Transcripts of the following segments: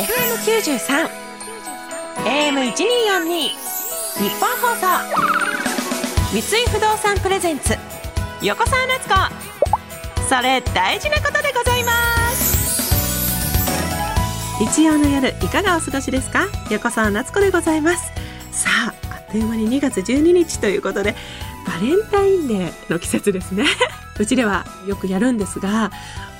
FM93 AM1242 日本放送。三井不動産プレゼンツ。横澤夏子。それ大事なことでございます。日曜の夜いかがお過ごしですか？横澤夏子でございます。さああっという間に2月12日ということでバレンタインデーの季節ですね。うちではよくやるんですが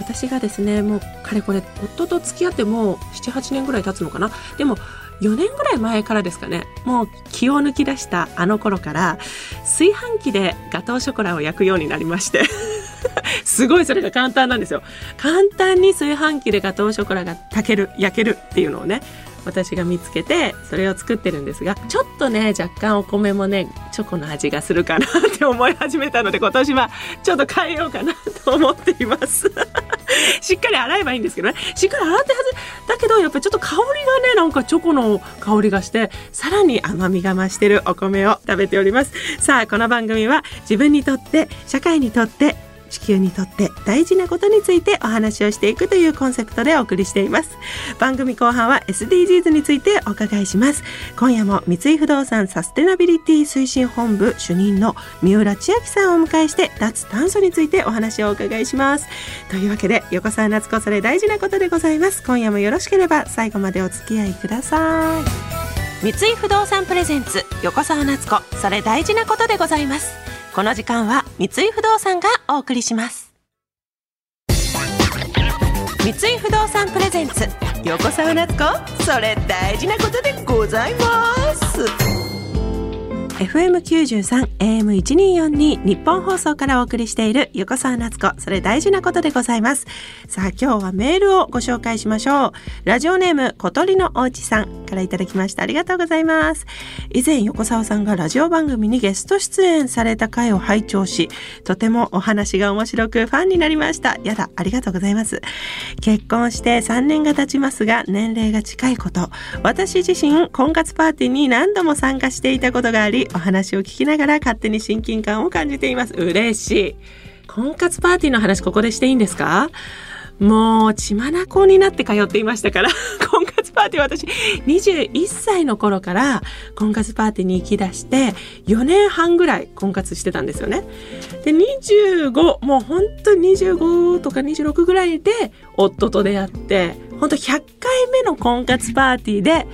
私がですねもうかれこれ夫と付き合ってもう78年ぐらい経つのかな。でも4年ぐらい前からですかねもう気を抜き出したあの頃から炊飯器でガトーショコラを焼くようになりまして。すごいそれが簡単なんですよ。簡単に炊飯器でガトーショコラが炊ける焼けるっていうのをね私が見つけてそれを作ってるんですがちょっとね若干お米もねチョコの味がするかなって思い始めたので今年はちょっと変えようかなと思っています。しっかり洗えばいいんですけどね。しっかり洗ってはずだけどやっぱりちょっと香りがねなんかチョコの香りがしてさらに甘みが増してるお米を食べております。さあこの番組は自分にとって社会にとって地球にとって大事なことについてお話をしていくというコンセプトでお送りしています。番組後半は SDGs についてお伺いします。今夜も三井不動産サステナビリティ推進本部主任の三浦千秋さんをお迎えして脱炭素についてお話をお伺いします。というわけで横澤夏子それ大事なことでございます。今夜もよろしければ最後までお付き合いください。三井不動産プレゼンツ横澤夏子それ大事なことでございます。この時間は三井不動産がお送りします。三井不動産プレゼンツ横澤夏子。それ大事なことでございます。FM93 AM1242 日本放送からお送りしている横澤夏子それ大事なことでございます。さあ今日はメールをご紹介しましょう。ラジオネーム小鳥のおうちさんからいただきました。ありがとうございます。以前横澤さんがラジオ番組にゲスト出演された回を拝聴しとてもお話が面白くファンになりました。やだありがとうございます。結婚して3年が経ちますが年齢が近いこと。私自身婚活パーティーに何度も参加していたことがありお話を聞きながら勝手に親近感を感じています。嬉しい。婚活パーティーの話ここでしていいんですか？もう血眼になって通っていましたから 婚活パーティー私21歳の頃から婚活パーティーに行き出して4年半ぐらい婚活してたんですよね。で25もう本当に25とか26ぐらいで夫と出会って本当100回目の婚活パーティーで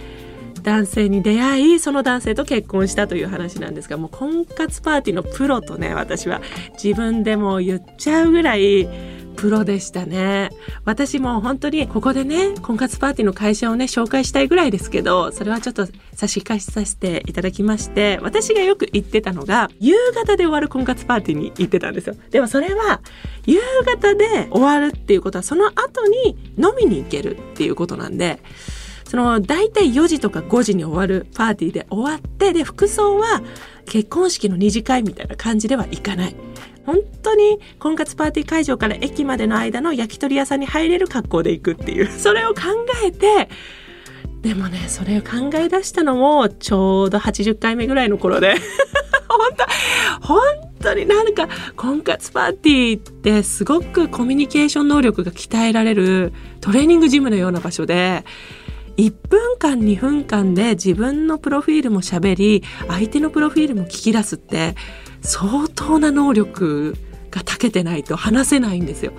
男性に出会いその男性と結婚したという話なんですがもう婚活パーティーのプロとね私は自分でも言っちゃうぐらいプロでしたね。私も本当にここでね、婚活パーティーの会社をね、紹介したいぐらいですけど、それはちょっと差し控えさせていただきまして、私がよく行ってたのが、夕方で終わる婚活パーティーに行ってたんですよ。でもそれは、夕方で終わるっていうことは、その後に飲みに行けるっていうことなんで、その大体4時とか5時に終わるパーティーで終わってで服装は結婚式の二次会みたいな感じではいかない。本当に婚活パーティー会場から駅までの間の焼き鳥屋さんに入れる格好で行くっていう それを考えてでもねそれを考え出したのもちょうど80回目ぐらいの頃で 本当本当になんか婚活パーティーってすごくコミュニケーション能力が鍛えられるトレーニングジムのような場所で1分間2分間で自分のプロフィールも喋り相手のプロフィールも聞き出すって相当な能力が長けてないと話せないんですよ。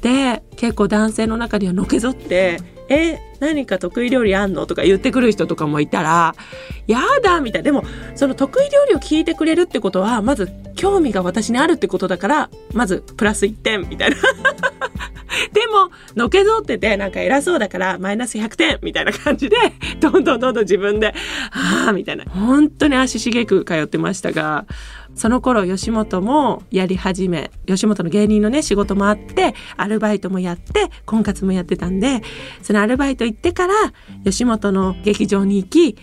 で結構男性の中にはのけぞって「え何か得意料理あんの?」とか言ってくる人とかもいたら「やだ」みたいなでもその得意料理を聞いてくれるってことはまず興味が私にあるってことだからまずプラス1点みたいな でも、のけぞってて、なんか偉そうだから、マイナス100点みたいな感じで、どんどんどんどん自分で、はあみたいな。本当に足しげく通ってましたが、その頃吉本もやり始め、吉本の芸人のね、仕事もあって、アルバイトもやって、婚活もやってたんで、そのアルバイト行ってから、吉本の劇場に行き、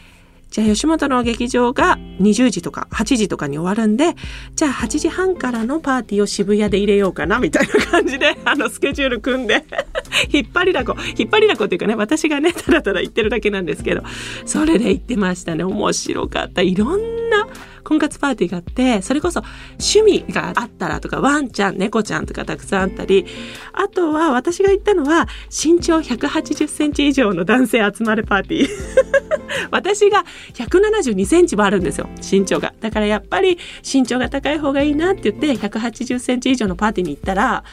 じゃあ吉本の劇場が20時とか8時とかに終わるんで、じゃあ8時半からのパーティーを渋谷で入れようかな、みたいな感じで、あの、スケジュール組んで 引っ張りだこ、引っ張りだこっていうかね、私がね、ただただ言ってるだけなんですけど、それで言ってましたね。面白かった。いろんなな婚活パーティーがあってそれこそ趣味があったらとかワンちゃん猫ちゃんとかたくさんあったりあとは私が行ったのは身長180センチ以上の男性集まるパーティー。私が172センチもあるんですよ身長が。だからやっぱり身長が高い方がいいなって言って180センチ以上のパーティーに行ったら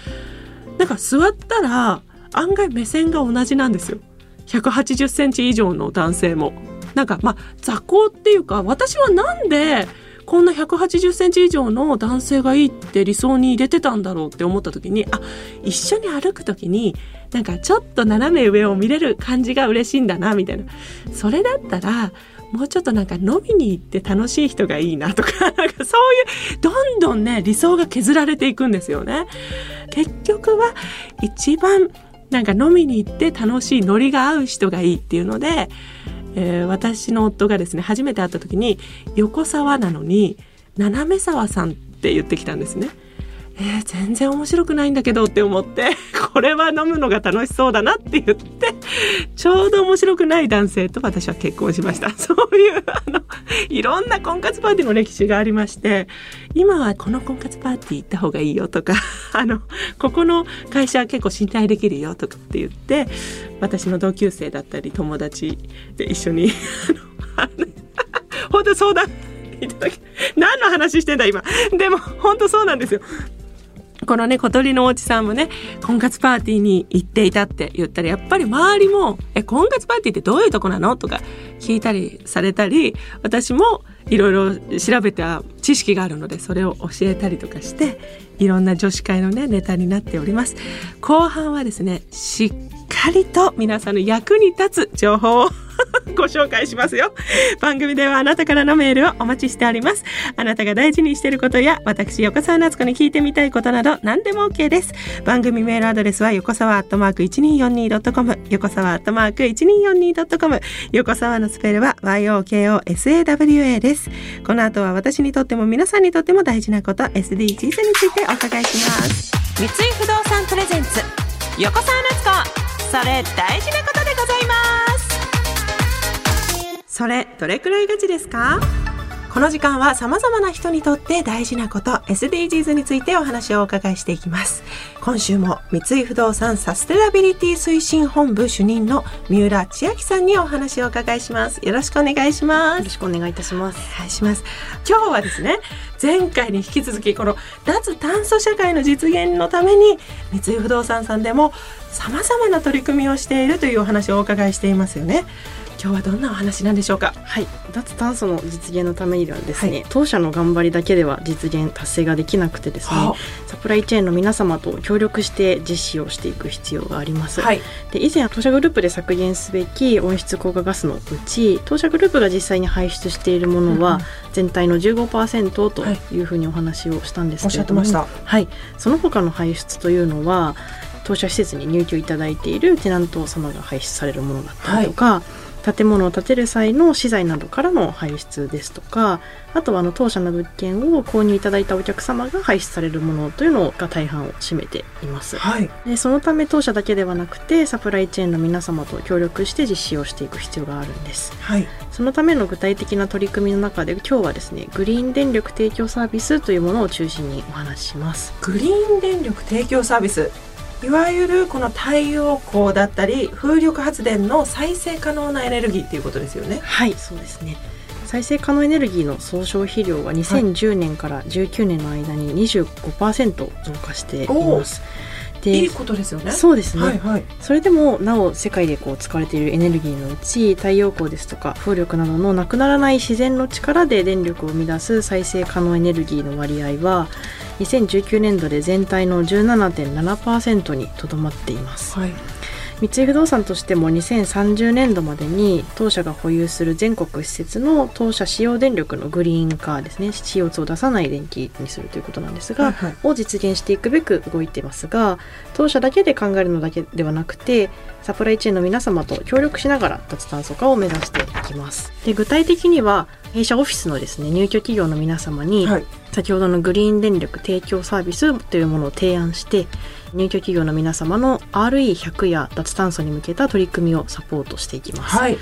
なんか座ったら案外目線が同じなんですよ。180センチ以上の男性も。なんかまあ座高っていうか私はなんでこんな180センチ以上の男性がいいって理想に入れてたんだろうって思った時にあ一緒に歩く時になんかちょっと斜め上を見れる感じが嬉しいんだなみたいなそれだったらもうちょっとなんか飲みに行って楽しい人がいいなとか、なんかそういう、どんどんね、理想が削られていくんですよね。結局は一番なんか飲みに行って楽しいノリが合う人がいいっていうので、えー、私の夫がですね初めて会った時に横沢なのに斜め沢さんって言ってきたんですね。えー、全然面白くないんだけどって思って これは飲むのが楽しそうだなって言ってちょうど面白くない男性と私は結婚しました。そういうあのいろんな婚活パーティーの歴史がありまして今はこの婚活パーティー行った方がいいよとか あのここの会社は結構信頼できるよとかって言って私の同級生だったり友達で一緒にあの本当相談いただき何の話してんだ今。でも本当そうなんですよ。このね、小鳥のおうちさんもね、婚活パーティーに行っていたって言ったら、やっぱり周りも、え、婚活パーティーってどういうとこなの？とか聞いたりされたり、私もいろいろ調べた知識があるので、それを教えたりとかして、いろんな女子会のね、ネタになっております。後半はですね、しっかりと皆さんの役に立つ情報を ご紹介しますよ。番組ではあなたからのメールをお待ちしております。あなたが大事にしてることや、私、横澤夏子に聞いてみたいことなど、何でも OK です。番組メールアドレスは、横澤アットマーク 1242.com、横澤アットマーク 1242.com、横澤のスペルは YOKOSAWA です。この後は私にとっても皆さんにとっても大事なこと、SDGs についてお伺いします。三井不動産プレゼンツ、横澤夏子、それ大事なことでございます。それどれくらいガチですか？この時間は様々な人にとって大事なこと SDGs についてお話をお伺いしていきます。今週も三井不動産サステナビリティ推進本部主任の三浦千秋さんにお話をお伺いします。よろしくお願いします。よろしくお願いいたします。お願いします。今日はですね前回に引き続きこの脱炭素社会の実現のために三井不動産さんでも様々な取り組みをしているというお話をお伺いしていますよね今日はどんなお話なんでしょうか？はい。脱炭素の実現のためにはですね、はい、当社の頑張りだけでは実現達成ができなくてですね、はあ、サプライチェーンの皆様と協力して実施をしていく必要があります、はい、で以前当社グループで削減すべき温室効果ガスのうち当社グループが実際に排出しているものは全体の15%というふうにお話をしたんですけれども、はい、はい、その他の排出というのは当社施設に入居いただいているテナント様が排出されるものだったりとか、はい建物を建てる際の資材などからの排出ですとかあとはあの当社の物件を購入いただいたお客様が排出されるものというのが大半を占めています、はい、でそのため当社だけではなくてサプライチェーンの皆様と協力して実施をしていく必要があるんです、はい、そのための具体的な取り組みの中で今日はですねグリーン電力提供サービスというものを中心にお話しします。グリーン電力提供サービスいわゆるこの太陽光だったり風力発電の再生可能なエネルギーっていうことですよね。はいそうですね。再生可能エネルギーの総消費量は2010年から19年の間に25%増加しています、はいいいことですよね。そうですね。はいはい、それでもなお世界でこう使われているエネルギーのうち太陽光ですとか風力などのなくならない自然の力で電力を生み出す再生可能エネルギーの割合は2019年度で全体の17.7%にとどまっています。はい三井不動産としても2030年度までに当社が保有する全国施設の当社使用電力のグリーンカーですね。CO2 を出さない電気にするということなんですが、はいはい、を実現していくべく動いていますが当社だけで考えるのだけではなくてサプライチェーンの皆様と協力しながら脱炭素化を目指していきます。で具体的には弊社オフィスのですね入居企業の皆様に、はい、先ほどのグリーン電力提供サービスというものを提案して入居企業の皆様の RE100 や脱炭素に向けた取り組みをサポートしていきます。はい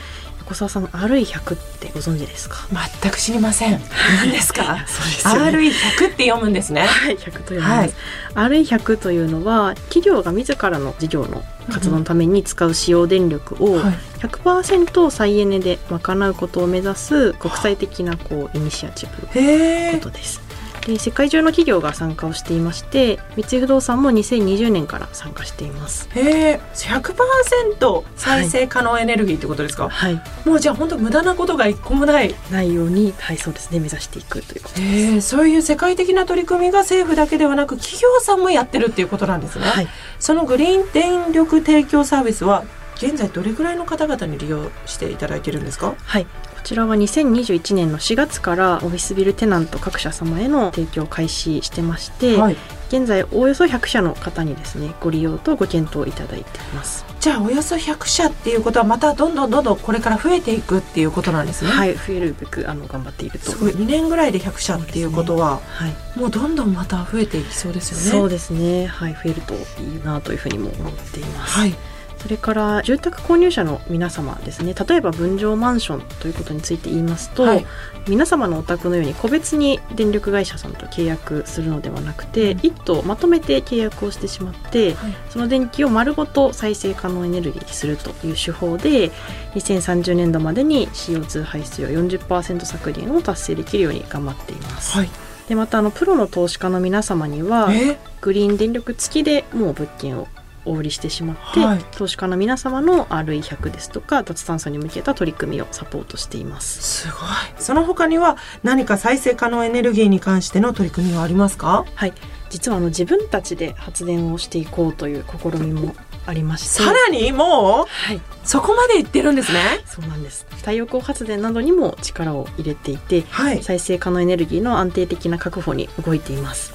横澤さん RE100 ってご存知ですか？全く知りません。何ですか？そうですよね。RE100 って読むんですね。はい、100と読みます。RE100 というのは企業が自らの事業の活動のために使う使用電力をはい。100%再エネで賄うことを目指す国際的なこうイニシアチブとへえいうことです。で世界中の企業が参加をしていまして三井不動産も2020年から参加しています。へえ100%再生可能エネルギーってことですか、はい、もうじゃあ本当無駄なことが一個もない。ないように、はい、そうですね目指していくということです。へえそういう世界的な取り組みが政府だけではなく企業さんもやってるっていうことなんですね、はい、そのグリーン電力提供サービスは現在どれぐらいの方々に利用していただいてるんですか？はい、こちらは2021年の4月からオフィスビルテナント各社様への提供を開始してまして、はい現在およそ100社の方にですねご利用とご検討いただいています。じゃあおよそ100社っていうことはまたどんどんどんどんこれから増えていくっていうことなんですね。はい、増えるべくあの頑張っていると。すごい2年ぐらいで100社っていうことは、はい、もうどんどんまた増えていきそうですよね。そうですね。はい、増えるといいなというふうにも思っています。はい。それから住宅購入者の皆様ですね。例えば分譲マンションということについて言いますと、はい皆様のお宅のように個別に電力会社さんと契約するのではなくて、うん一棟まとめて契約をしてしまって、はいその電気を丸ごと再生可能エネルギーにするという手法で2030年度までに CO2 排出量40%削減を達成できるように頑張っています。はい。でまたあのプロの投資家の皆様にはえ？グリーン電力付きでもう物件をお売りしてしまって、はい投資家の皆様の RE100 ですとか脱炭素に向けた取り組みをサポートしています。すごい。その他には何か再生可能エネルギーに関しての取り組みはありますか？はい、実はあの自分たちで発電をしていこうという試みもありまして。さらにもうはい、そこまでいってるんですね。そうなんです。太陽光発電などにも力を入れていてはい。再生可能エネルギーの安定的な確保に動いています。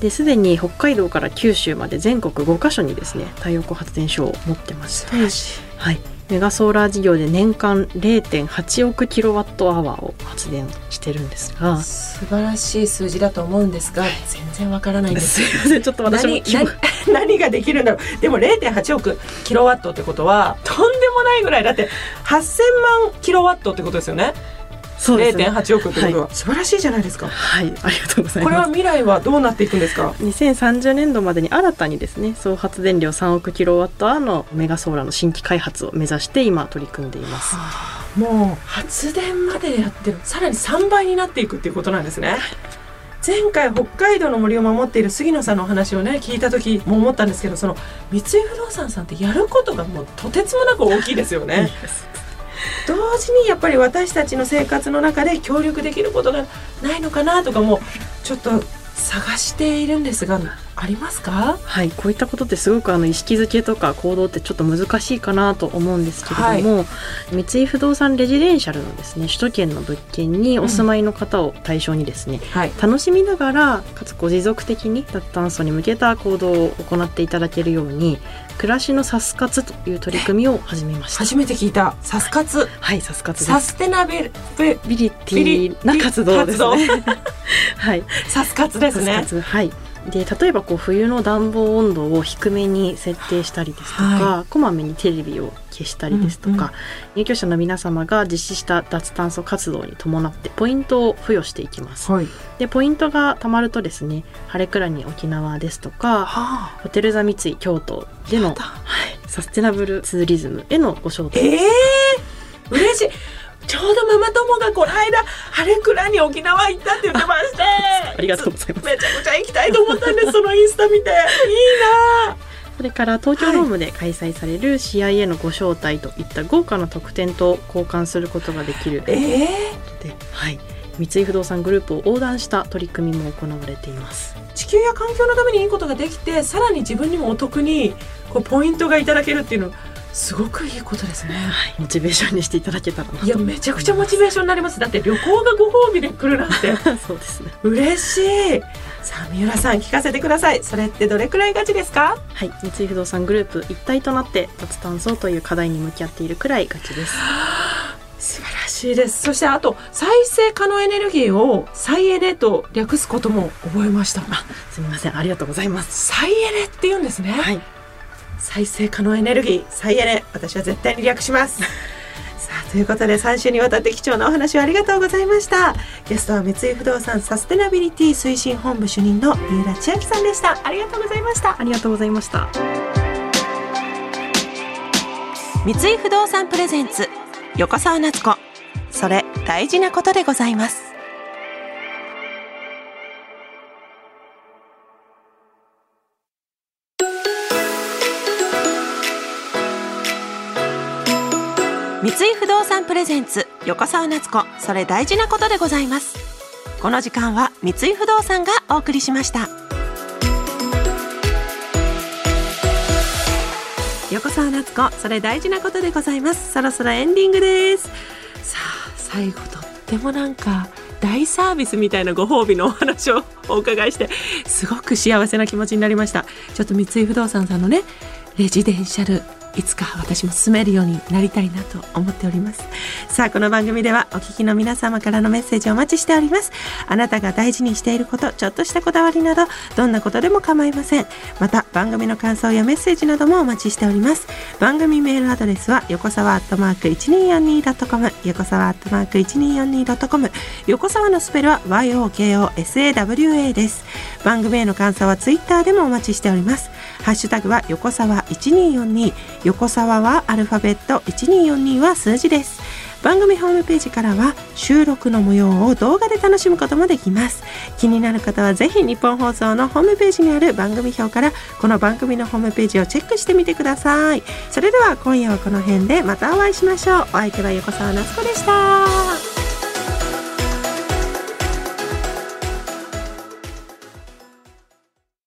ですでに北海道から九州まで全国5カ所にですね太陽光発電所を持ってまして。はい、メガソーラー事業で年間0.8億キロワットアワーを発電してるんですが。素晴らしい数字だと思うんですが、全然わからないんです。すいません。ちょっと私も何何 何ができるんだろう。でも0.8億キロワットってことはとんでもないぐらい。だって8000万キロワットってことですよねそうですね。0.8億ってことは、素晴らしいじゃないですか。はい。ありがとうございこれはます未来はどうなっていくんですか？2030年度までに新たにですね総発電量3億キロワットアのメガソーラーの新規開発を目指して今取り組んでいます。もう発電までやってる。さらに3倍になっていくっていうことなんですね。前回北海道の森を守っている杉野さんのお話をね聞いた時も思ったんですけどその三井不動産さんってやることがもうとてつもなく大きいですよね同時にやっぱり私たちの生活の中で協力できることがないのかなとかもちょっと探しているんですがありますか？はい、こういったことってすごくあの意識づけとか行動ってちょっと難しいかなと思うんですけれども、三井不動産レジデンシャルのですね首都圏の物件にお住まいの方を対象にですね、はい楽しみながらかつご持続的に脱炭素に向けた行動を行っていただけるように暮らしのサス活という取り組みを始めました。初めて聞いたサス活はい、サス活です。サステナビリティな活動ですね。はい、サス活ですねはい。で例えばこう冬の暖房温度を低めに設定したりですとか、はこまめにテレビを消したりですとか、うんうん入居者の皆様が実施した脱炭素活動に伴ってポイントを付与していきます。はい。でポイントが貯まるとですね晴れくらに沖縄ですとかはあ。ホテルザ三井京都での、はい、サステナブルツーリズムへのご招待ええー、嬉しいちょうどママ友がこの間晴れくらに沖縄行ったって言ってまして。ありがとうございます。めちゃくちゃ行きたいと思ったんですそのインスタ見て。いいなそれから東京ドームで開催される試合へのご招待といった豪華な特典と交換することができる。ええで、はい、三井不動産グループを横断した取り組みも行われています。地球や環境のためにいいことができてさらに自分にもお得にこうポイントがいただけるっていうのすごくいいことですね。はい、モチベーションにしていただけたらいやめちゃくちゃモチベーションになります。だって旅行がご褒美で来るなんて。そうですね。嬉しい。さあ三浦さん聞かせてください。それってどれくらいガチですか？はい、三井不動産グループ一体となって脱炭素という課題に向き合っているくらいガチです。素晴らしいです。そしてあと再生可能エネルギーを再エネと略すことも覚えました。すみません、ありがとうございます。再エネって言うんですね、はい、再生可能エネルギー再エネ。私は絶対に略します。さあということで3週にわたって貴重なお話をありがとうございました。ゲストは三井不動産サステナビリティ推進本部主任の三浦千秋さんでした。ありがとうございました。ありがとうございました。三井不動産プレゼンツ横澤夏子。それ大事なことでございます三井不動産プレゼンツ横澤夏子それ大事なことでございます。この時間は三井不動産がお送りしました。横澤夏子それ大事なことでございます。そろそろエンディングです。さあ最後とってもなんか大サービスみたいなご褒美のお話をお伺いしてすごく幸せな気持ちになりました。ちょっと三井不動産さんのねレジデンシャルいつか私も住めるようになりたいなと思っております。さあこの番組ではお聞きの皆様からのメッセージをお待ちしております。あなたが大事にしていることちょっとしたこだわりなどどんなことでも構いません。また番組の感想やメッセージなどもお待ちしております。番組メールアドレスは横沢アットマーク 1242.com 横沢アットマーク 1242.com 横沢のスペルは YOKOSAWA です。番組への感想はツイッターでもお待ちしております。ハッシュタグは横沢1242横沢はアルファベット1242は数字です。番組ホームページからは収録の模様を動画で楽しむこともできます。気になる方はぜひ日本放送のホームページにある番組表からこの番組のホームページをチェックしてみてください。それでは今夜はこの辺でまたお会いしましょう。お相手は横澤夏子でした。